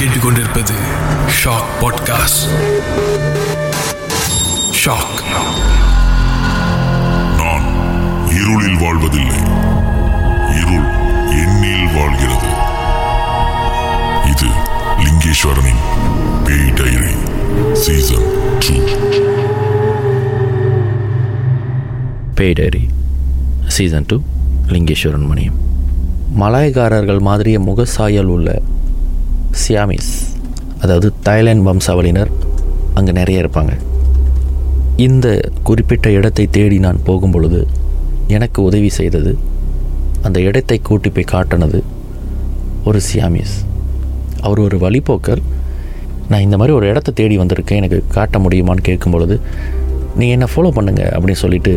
கேட்டுக்கொண்டிருப்பது shock podcast shock நான் இருளில் வாழ்வதில்லை. இருள் எண்ணில் வாழ்கிறது. இது லிங்கேஸ்வரனின் பேய் டைரி சீசன் டூ. பேடரி சீசன் டூ லிங்கேஸ்வரன் மணியம். மலாய்க்காரர்கள் மாதிரிய முகசாயல் உள்ள சியாமிஸ் அதாவது தாய்லாந்து வம்சாவளியினர் அங்கே நிறைய இருப்பாங்க. இந்த குறிப்பிட்ட இடத்தை தேடி நான் போகும் பொழுது எனக்கு உதவி செய்தது அந்த இடத்தை கூட்டி போய் காட்டினது ஒரு சியாமிஸ். அவர் ஒரு வழிபோக்கர் நான் இந்த மாதிரி ஒரு இடத்த தேடி வந்திருக்கேன் எனக்கு காட்ட முடியுமான்னு கேட்கும் பொழுது நீங்கள் என்ன ஃபாலோ பண்ணுங்க அப்படின்னு சொல்லிட்டு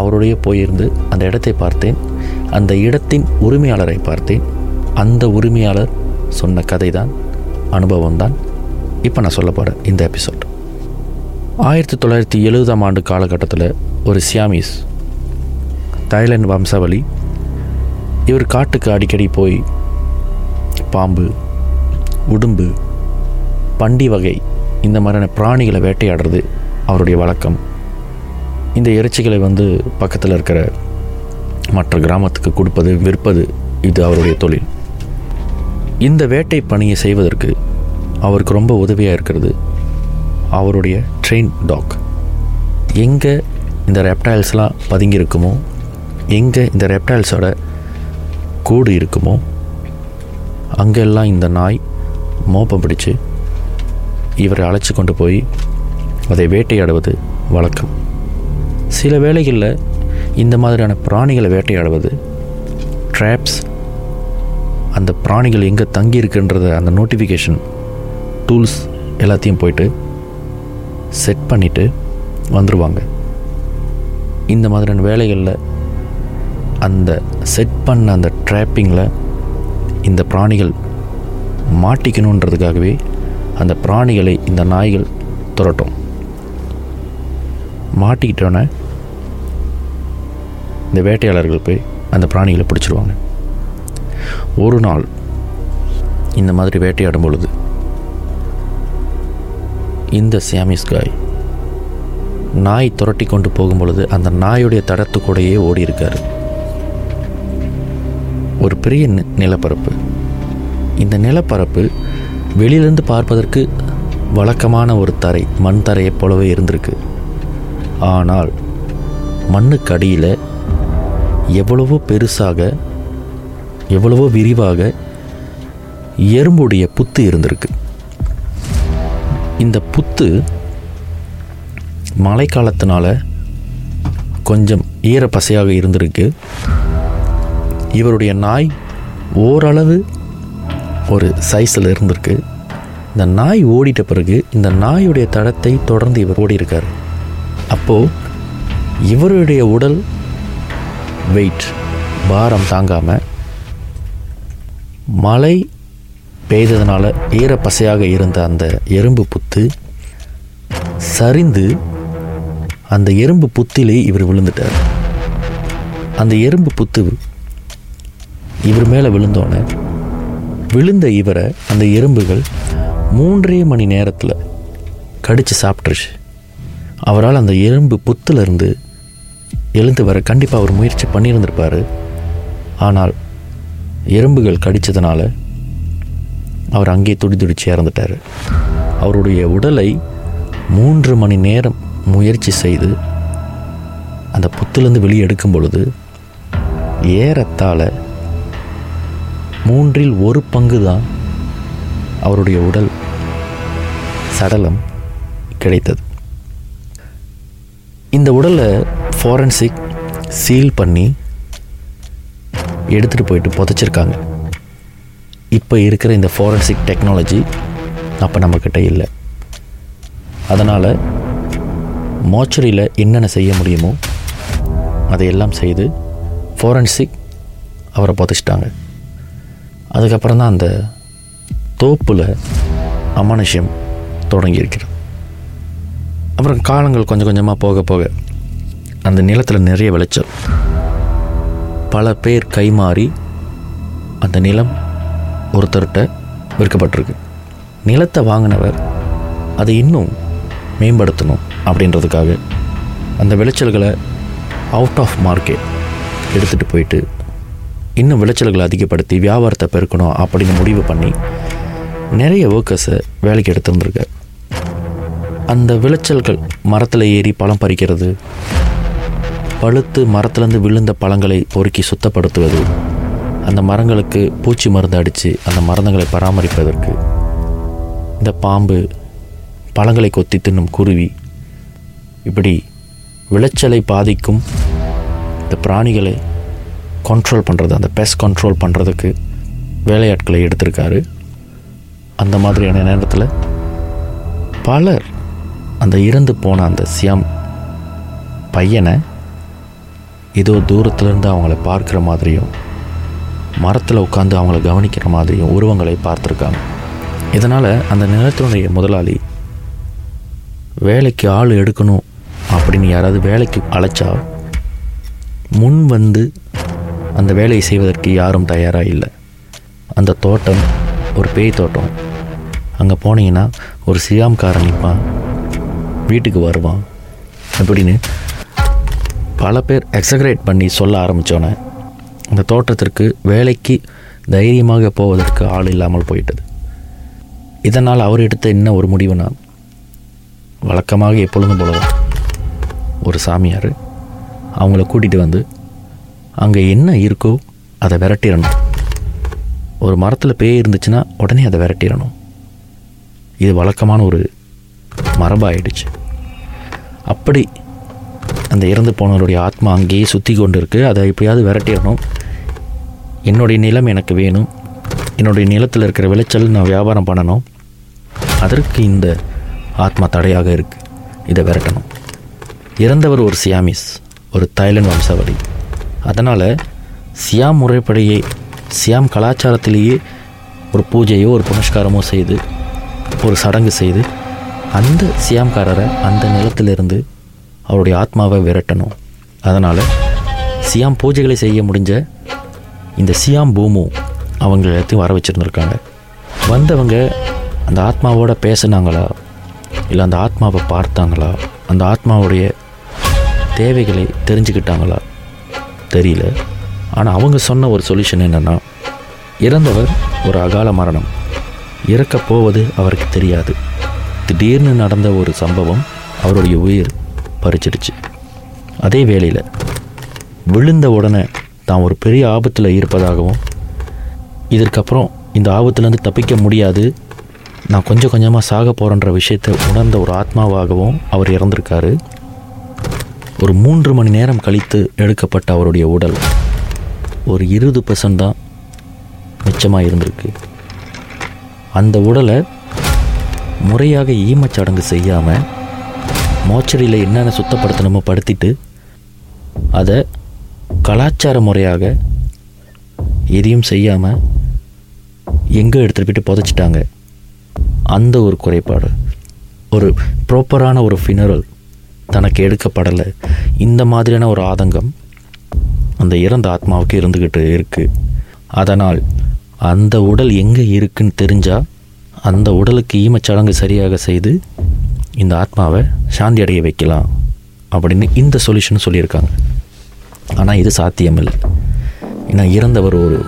அவருடைய போயிருந்து அந்த இடத்தை பார்த்தேன். அந்த இடத்தின் உரிமையாளரை பார்த்தேன். அந்த உரிமையாளர் சொன்ன கதை தான் அனுபவம் தான் இப்போ நான் சொல்ல போகிறேன் இந்த எபிசோட் ஆயிரத்தி தொள்ளாயிரத்தி எழுபதாம் ஆண்டு காலகட்டத்தில் ஒரு சியாமிஸ் தாய்லாந்து வம்சாவளி இவர் காட்டுக்கு அடிக்கடி போய் பாம்பு உடும்பு பண்டி வகை இந்த மாதிரியான பிராணிகளை வேட்டையாடுறது அவருடைய வழக்கம். இந்த இறைச்சிகளை வந்து பக்கத்தில் இருக்கிற மற்ற கிராமத்துக்கு கொடுப்பது விற்பது இது அவருடைய தொழில். இந்த வேட்டை பணியை செய்வதற்கு அவருக்கு ரொம்ப உதவியாக இருக்கிறது அவருடைய ட்ரெயின் டாக் எங்கே இந்த ரெப்டைல்ஸ்லாம் பதுங்கியிருக்குமோ எங்கே இந்த ரெப்டைல்ஸோட கூடு இருக்குமோ அங்கெல்லாம் இந்த நாய் மோப்பம் பிடிச்சு இவரை அழைச்சி கொண்டு போய் அதை வேட்டையாடுவது வழக்கம். சில வேளைகளில் இந்த மாதிரியான பிராணிகளை வேட்டையாடுவது ட்ராப்ஸ் அந்த பிராணிகள் எங்கே தங்கி இருக்குன்றத அந்த நோட்டிஃபிகேஷன் டூல்ஸ் எல்லாத்தையும் போயிட்டு செட் பண்ணிவிட்டு வந்துடுவாங்க இந்த மாதிரியான வேலைகளில் அந்த செட் பண்ண அந்த ட்ராப்பிங்கில் இந்த பிராணிகள் மாட்டிக்கணுன்றதுக்காகவே அந்த பிராணிகளை இந்த நாய்கள் துரட்டும். மாட்டிக்கிட்டோன்னே இந்த வேட்டையாளர்கள் போய் அந்த பிராணிகளை பிடிச்சிருவாங்க. ஒரு நாள் இந்த மாதிரி வேட்டையாடும் பொழுது இந்த சியாமிஸ் காய் நாய் துரட்டி கொண்டு போகும் பொழுது அந்த நாயுடைய தடத்து கூடையே ஓடி இருக்காரு ஒரு பெரிய நி- நிலப்பரப்பு. இந்த நிலப்பரப்பு வெளியிலிருந்து பார்ப்பதற்கு வழக்கமான ஒரு தரை மண் தரையைப் போலவே இருந்திருக்கு. ஆனால் மண்ணுக்கு அடியில் எவ்வளவோ பெருசாக எவ்வளவோ விரிவாக எறும்புடைய புத்து இருந்திருக்கு. இந்த புத்து மழைக்காலத்தினால கொஞ்சம் ஈரப்பசையாக இருந்திருக்கு. இவருடைய நாய் ஓரளவு ஒரு சைஸில் இருந்திருக்கு. இந்த நாய் ஓடிட்ட பிறகு இந்த நாயுடைய தடத்தை தொடர்ந்து இவர் ஓடியிருக்கார். அப்போது இவருடைய உடல் வெயிட் பாரம் தாங்காமல் மழை பெய்ததுனால ஈரப்பசையாக இருந்த அந்த எறும்பு புத்து சரிந்து அந்த எறும்பு புத்திலே இவர் விழுந்துட்டார். அந்த எறும்பு புத்து இவர் மேலே விழுந்தோன்னே விழுந்த இவரை அந்த எறும்புகள் மூன்றே மணி நேரத்தில் கடித்து சாப்பிட்ருச்சு அவரால் அந்த எறும்பு புத்துலேருந்து எழுந்து வர கண்டிப்பாக அவர் முயற்சி பண்ணியிருந்திருப்பார். ஆனால் எறும்புகள் கடித்ததுனால அவர் அங்கேயே துடி துடிச்சு இறந்துட்டார். அவருடைய உடலை மூன்று மணி நேரம் முயற்சி செய்து அந்த புத்துலேருந்து வெளியே எடுக்கும் பொழுது ஏறத்தாழ மூன்றில் ஒரு பங்கு தான் அவருடைய உடல் சடலம் கிடைத்தது. இந்த உடலை ஃபாரன்சிக் சீல் பண்ணி எடுத்துகிட்டு போயிட்டு புதைச்சிருக்காங்க. இப்போ இருக்கிற இந்த ஃபாரன்சிக் டெக்னாலஜி அப்போ நம்மக்கிட்ட இல்லை. அதனால் மோச்சரியில் என்னென்ன செய்ய முடியுமோ அதையெல்லாம் செய்து ஃபாரன்சிக் அவரை புதைச்சிட்டாங்க. அதுக்கப்புறம் தான் அந்த தோப்பில் அமானுஷ்யம் தொடங்கியிருக்கிறது அப்புறம் காலங்கள் கொஞ்சம் கொஞ்சமாக போக போக அந்த நிலத்தில் நிறைய விளைச்சல். பல பேர் கைமாறி அந்த நிலம் ஒருத்தர்கிட்ட விற்கப்பட்டிருக்கு. நிலத்தை வாங்கினவர் அதை இன்னும் மேம்படுத்தணும் அப்படின்றதுக்காக அந்த விளைச்சல்களை அவுட் ஆஃப் மார்க்கெட் எடுத்துகிட்டு போயிட்டு இன்னும் விளைச்சல்களை அதிகப்படுத்தி வியாபாரத்தை பெருக்கணும் அப்படின்னு முடிவு பண்ணி நிறைய ஒர்க்கர்ஸை வேலைக்கு எடுத்துருந்துருக்கார். அந்த விளைச்சல்கள் மரத்தில் ஏறி பழம் பறிக்கிறது பழுத்து மரத்துலேருந்து விழுந்த பழங்களை பொறுக்கி சுத்தப்படுத்துவது அந்த மரங்களுக்கு பூச்சி மருந்து அடித்து அந்த மருந்துகளை பராமரிப்பதற்கு. இந்த பாம்பு பழங்களை கொத்தி தின்னும் குருவி இப்படி விளைச்சலை பாதிக்கும் இந்த பிராணிகளை கண்ட்ரோல் பண்ணுறது அந்த பெஸ்ட் கண்ட்ரோல் பண்ணுறதுக்கு வேலையாட்களை எடுத்திருக்காரு. அந்த மாதிரியான நேரத்தில் பலர் அந்த இறந்து போன அந்த சியாம் பையனை ஏதோ தூரத்துலேருந்து அவங்கள பார்க்குற மாதிரியும் மரத்தில் உட்காந்து அவங்கள கவனிக்கிற மாதிரியும் உருவங்களை பார்த்துருக்காங்க. இதனால் அந்த நிலத்தினுடைய முதலாளி வேலைக்கு ஆள் எடுக்கணும் அப்படின்னு யாராவது வேலைக்கு அழைச்சா முன் வந்து அந்த வேலையை செய்வதற்கு யாரும் தயாராக இல்லை. அந்த தோட்டம் ஒரு பேய் தோட்டம். அங்கே போனீங்கன்னா ஒரு சியாம்காரன் நிற்பான் வீட்டுக்கு வருவான் அப்படின்னு பல பேர் எக்ஸக்ரேட் பண்ணி சொல்ல ஆரம்பித்தோன்னே அந்த தோட்டத்திற்கு வேலைக்கு தைரியமாக போவதற்கு ஆள் இல்லாமல் போயிட்டது. இதனால் அவர் எடுத்த என்ன ஒரு முடிவுனா வழக்கமாக எப்பொழுதும் போலதான் ஒரு சாமியார் அவங்கள கூட்டிகிட்டு வந்து அங்கே என்ன இருக்கோ அதை விரட்டிடணும். ஒரு மரத்தில் பேய் இருந்துச்சுன்னா உடனே அதை விரட்டிடணும். இது வழக்கமான ஒரு மரபாயிடுச்சு. அப்படி அந்த இறந்து போனவருடைய ஆத்மா அங்கேயே சுற்றி கொண்டு இருக்குது அதை எப்படியாவது விரட்டிடணும். என்னுடைய நிலம் எனக்கு வேணும். என்னுடைய நிலத்தில் இருக்கிற விளைச்சல் நான் வியாபாரம் பண்ணணும். அதற்கு இந்த ஆத்மா தடையாக இருக்கு. இதை விரட்டணும். இறந்தவர் ஒரு சியாமிஸ் ஒரு தைலண்ட் வம்சாவளி. அதனால் சியாம் முறைப்படியே சியாம் கலாச்சாரத்திலேயே ஒரு பூஜையோ ஒரு புனஸ்காரமோ செய்து ஒரு சடங்கு செய்து அந்த சியாம்காரரை அந்த நிலத்திலிருந்து அவருடைய ஆத்மாவை விரட்டணும். அதனால் சியாம் பூஜைகளை செய்ய முடிஞ்ச இந்த சியாம் பூமு அவங்க எல்லாத்தையும் வர வச்சுருந்துருக்காங்க. வந்தவங்க அந்த ஆத்மாவோட பேசுனாங்களா? இல்லை அந்த ஆத்மாவை பார்த்தாங்களா? அந்த ஆத்மாவுடைய தேவைகளை தெரிஞ்சுக்கிட்டாங்களா? தெரியல. ஆனால் அவங்க சொன்ன ஒரு சொல்யூஷன் என்னென்னா இறந்தவர் ஒரு அகால மரணம். இறக்கப் போவது அவருக்கு தெரியாது. திடீர்னு நடந்த ஒரு சம்பவம் அவருடைய உயிர். பறிச்சிடுச்சு. அதே வேளையில் விழுந்த உடனே தான் ஒரு பெரிய ஆபத்தில் இருப்பதாகவும் இதற்கப்புறம் இந்த ஆபத்துலேருந்து தப்பிக்க முடியாது நான் கொஞ்சம் கொஞ்சமாக சாக போகிறன்ற விஷயத்தை உணர்ந்த ஒரு ஆத்மாவாகவும் அவர் இறந்திருக்காரு. ஒரு மூன்று மணி நேரம் கழித்து எடுக்கப்பட்ட அவருடைய உடல் ஒரு இருபது பர்சன்ட் தான் மிச்சமாக இருந்திருக்கு. அந்த உடலை முறையாக ஈமச்சடங்கு செய்யாமல் மோச்சரியில் என்னென்ன சுத்தப்படுத்தணுமோ படுத்திட்டு அதை கலாச்சார முறையாக எதையும் செய்யாமல் எங்கே எடுத்துகிட்டு போயிட்டு புதைச்சிட்டாங்க? அந்த ஒரு குறைபாடு. ஒரு ப்ராப்பரான ஒரு ஃபினரல் தனக்கு எடுக்கப்படலை. இந்த மாதிரியான ஒரு ஆதங்கம் அந்த இறந்த ஆத்மாவுக்கு இருந்துக்கிட்டு இருக்குது அதனால் அந்த உடல் எங்கே இருக்குன்னு தெரிஞ்சால் அந்த உடலுக்கு ஈமச்சடங்கு சரியாக செய்து இந்த ஆத்மாவை சாந்தி அடைய வைக்கலாம் அப்படின்னு இந்த சொல்யூஷன் சொல்லியிருக்காங்க. ஆனால் இது சாத்தியமில்லை. ஏன்னா இறந்தவர் ஒரு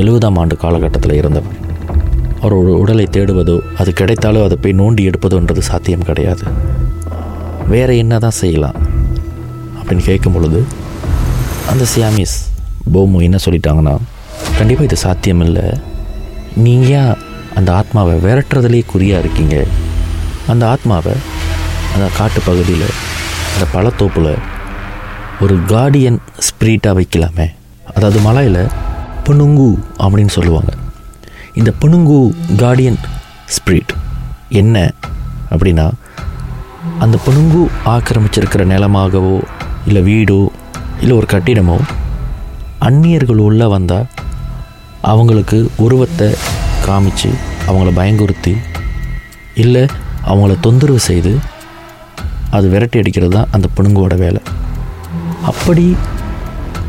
எழுபதாம் ஆண்டு காலகட்டத்தில் இறந்தவர். அவரோட உடலை தேடுவதோ அது கிடைத்தாலோ அதை போய் நோண்டி எடுப்பதோன்றது சாத்தியம் கிடையாது. வேறு என்ன தான் செய்யலாம் அப்படின்னு கேட்கும் பொழுது அந்த சியாமிஸ் போமு என்ன சொல்லிட்டாங்கன்னா கண்டிப்பாக இது சாத்தியம் இல்லை நீங்கள் ஏன் அந்த ஆத்மாவை விரட்டுறதுலேயே குறியாக இருக்கீங்க? அந்த ஆத்மாவை அந்த காட்டு பகுதியில் அந்த பழத்தோப்பில் ஒரு கார்டியன் ஸ்பிரிட்டாக வைக்கலாமே. அதாவது மலையில் புனுங்கு அப்படின்னு சொல்லுவாங்க. இந்த புனுங்கு கார்டியன் ஸ்பிரிட் என்ன அப்படின்னா அந்த புனுங்கு ஆக்கிரமிச்சிருக்கிற நிலமாகவோ இல்லை வீடோ இல்லை ஒரு கட்டிடமோ அந்நியர்கள் உள்ளே வந்தால் அவங்களுக்கு உருவத்தை காமிச்சு அவங்கள பயங்குறுத்தி இல்லை அவங்கள தொந்தரவு செய்து அது விரட்டி அடிக்கிறது தான் அந்த புணுங்கோட வேலை. அப்படி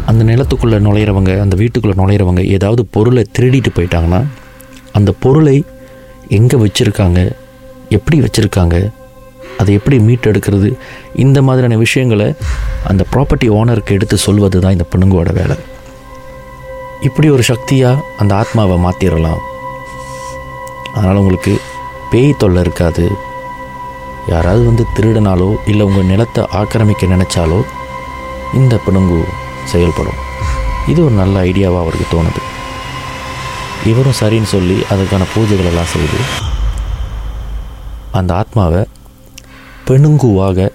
அந்த நிலத்துக்குள்ளே நுழையிறவங்க அந்த வீட்டுக்குள்ளே நுழையிறவங்க ஏதாவது பொருளை திருடிட்டு போயிட்டாங்கன்னா அந்த பொருளை எங்கே வச்சுருக்காங்க எப்படி வச்சுருக்காங்க அதை எப்படி மீட்டெடுக்கிறது இந்த மாதிரியான விஷயங்களை அந்த ப்ராப்பர்ட்டி ஓனருக்கு எடுத்து சொல்வது தான் இந்த பொண்ணுங்கோட வேலை. இப்படி ஒரு சக்தியாக அந்த ஆத்மாவை மாற்றிடலாம் அதனால் உங்களுக்கு பேய் தொல்லை இருக்காது. யாராவது வந்து திருடினாலோ இல்லை உங்கள் நிலத்தை ஆக்கிரமிக்க நினச்சாலோ இந்த பிணுங்கு செயல்படும். இது ஒரு நல்ல ஐடியாவாக அவருக்கு தோணுது. இவரும் சரின்னு சொல்லி அதுக்கான பூஜைகள் எல்லாம் செய்து அந்த ஆத்மாவை பெணுங்குவாக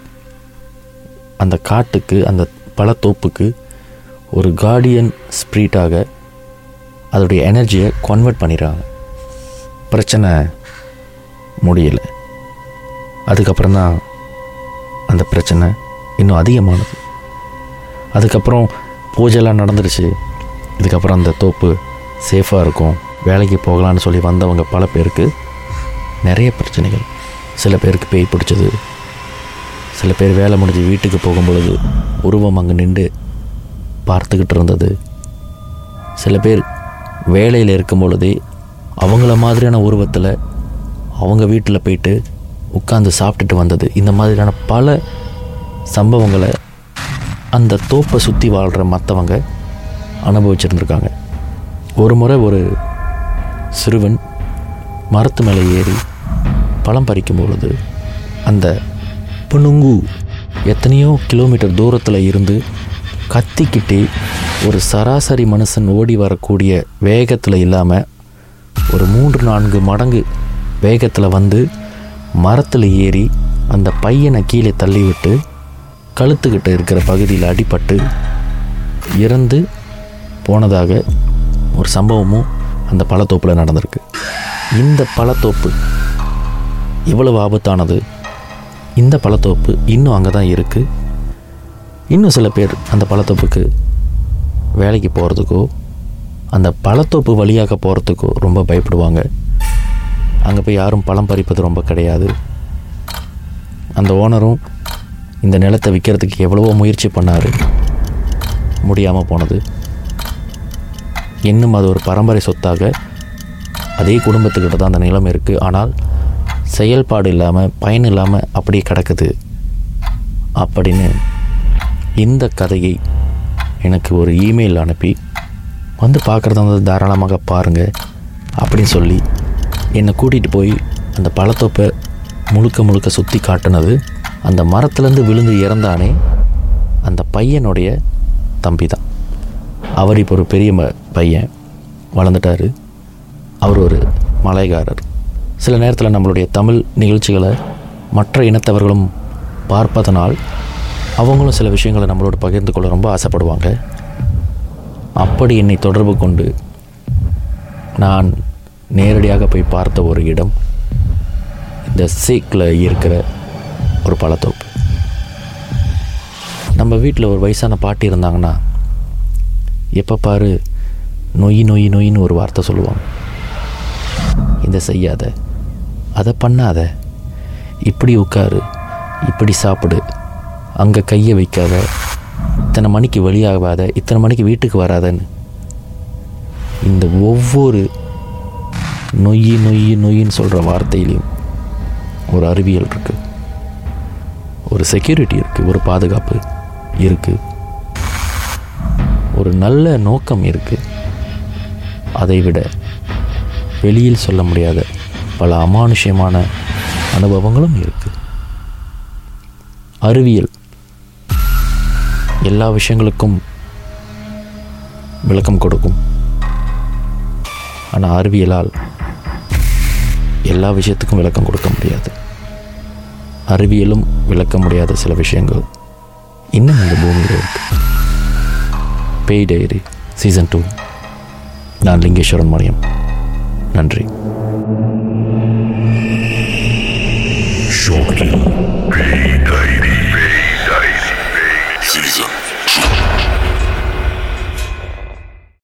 அந்த காட்டுக்கு அந்த பழத்தோப்புக்கு ஒரு கார்டியன் ஸ்பிரிட்டாக அதோடைய எனர்ஜியை கன்வெர்ட் பண்ணிடுறாங்க. பிரச்சனை முடியலை. அதுக்கப்புறம் தான் அந்த பிரச்சனை இன்னும் அதிகமானது. அதுக்கப்புறம் பூஜைலாம் நடந்துருச்சு. இதுக்கப்புறம் அந்த தோப்பு சேஃபாக இருக்கும். வேலைக்கு போகலான்னு சொல்லி வந்தவங்க பல பேருக்கு நிறைய பிரச்சனைகள். சில பேருக்கு பேய் பிடிச்சது. சில பேர் வேலை முடிஞ்சு வீட்டுக்கு போகும் பொழுது உருவம் அங்கே நின்று பார்த்துக்கிட்டு இருந்தது. சில பேர் வேலையில் இருக்கும் பொழுதே அவங்கள மாதிரியான உருவத்தில் அவங்க வீட்டில் போயிட்டு உட்காந்து சாப்பிட்டுட்டு வந்தது. இந்த மாதிரியான பல சம்பவங்களை அந்த தோப்பை சுற்றி வாழ்கிற மற்றவங்க அனுபவிச்சிருந்துருக்காங்க. ஒரு முறை ஒரு சிறுவன் மரத்து மேலே ஏறி பழம் பறிக்கும் பொழுது அந்த புனுங்கு எத்தனையோ கிலோமீட்டர் தூரத்தில் இருந்து கத்திக்கிட்டே ஒரு சராசரி மனுஷன் ஓடி வரக்கூடிய வேகத்தில் இல்லாமல் ஒரு மூன்று நான்கு மடங்கு வேகத்தில் வந்து மரத்தில் ஏறி அந்த பையனை கீழே தள்ளிவிட்டு கழுத்துக்கிட்ட இருக்கிற பகுதியில் அடிபட்டு இறந்து போனதாக ஒரு சம்பவமும் அந்த பழத்தோப்பில் நடந்திருக்கு. இந்த பழத்தோப்பு இவ்வளவு ஆபத்தானது? இந்த பழத்தோப்பு இன்னும் அங்கே தான் இருக்குது இன்னும் சில பேர் அந்த பழத்தோப்புக்கு வேலைக்கு போகிறதுக்கோ அந்த பழத்தோப்பு வழியாக போகிறதுக்கோ ரொம்ப பயப்படுவாங்க. அங்கே போய் யாரும் பழம் பறிப்பது ரொம்ப கிடையாது. அந்த ஓனரும் இந்த நிலத்தை விற்கிறதுக்கு எவ்வளவோ முயற்சி பண்ணார். முடியாமல் போனது. இன்னும் அது ஒரு பரம்பரை சொத்தாக அதே குடும்பத்துக்கிட்ட தான் அந்த நிலம் இருக்குது ஆனால் செயல்பாடு இல்லாமல் பயன் இல்லாமல் அப்படியே கிடக்குது. அப்படின்னு இந்த கதையை எனக்கு ஒரு இமெயில் அனுப்பி வந்து பார்க்குறதா வந்து தாராளமாக பாருங்கள் அப்படின்னு சொல்லி என்னை கூட்டிகிட்டு போய் அந்த பழத்தோப்பை முழுக்க முழுக்க சுற்றி காட்டினது அந்த மரத்துலேருந்து விழுந்து இறந்தானே அந்த பையனுடைய தம்பி தான் அவர் இப்போ ஒரு பெரிய ம பையன் வளர்ந்துட்டார். அவர் ஒரு மலைகாரர். சில நேரத்தில் நம்மளுடைய தமிழ் நிகழ்ச்சிகளை மற்ற இனத்தவர்களும் பார்ப்பதனால் அவங்களும் சில விஷயங்களை நம்மளோட பகிர்ந்து கொள்ள ரொம்ப ஆசைப்படுவாங்க. அப்படி என்னை தொடர்பு கொண்டு நான் நேரடியாக போய் பார்த்த ஒரு இடம். இந்த சீக்கில் இருக்கிற ஒரு பழத்தோப்பு நம்ம வீட்டில் ஒரு வயசான பாட்டி இருந்தாங்கன்னா எப்போ பாரு நொய் நொய் நொயின்னு ஒரு வார்த்தை சொல்லுவாங்க. இதை செய்யாத அதை பண்ணாத இப்படி உட்காரு இப்படி சாப்பிடு அங்கே கையை வைக்காத இத்தனை மணிக்கு வெளியாகாத இத்தனை மணிக்கு வீட்டுக்கு வராதன்னு. இந்த ஒவ்வொரு நொய்யி நொய்யி நொய்யின்னு சொல்கிற வார்த்தையிலையும் ஒரு அறிவியல் இருக்குது ஒரு செக்யூரிட்டி இருக்குது ஒரு பாதுகாப்பு இருக்குது ஒரு நல்ல நோக்கம் இருக்குது அதை விட வெளியில் சொல்ல முடியாத பல அமானுஷ்யமான அனுபவங்களும் இருக்குது அறிவியல். எல்லா விஷயங்களுக்கும் விளக்கம் கொடுக்கும். ஆனால் அறிவியலால் எல்லா விஷயத்துக்கும் விளக்கம் கொடுக்க முடியாது. அறிவியலும் விளக்க முடியாத சில விஷயங்கள் இன்னும் இந்த பூமியில் இருக்கு. பேய் டைரி சீசன் டூ. நான் லிங்கேஸ்வரன் மணியம். நன்றி.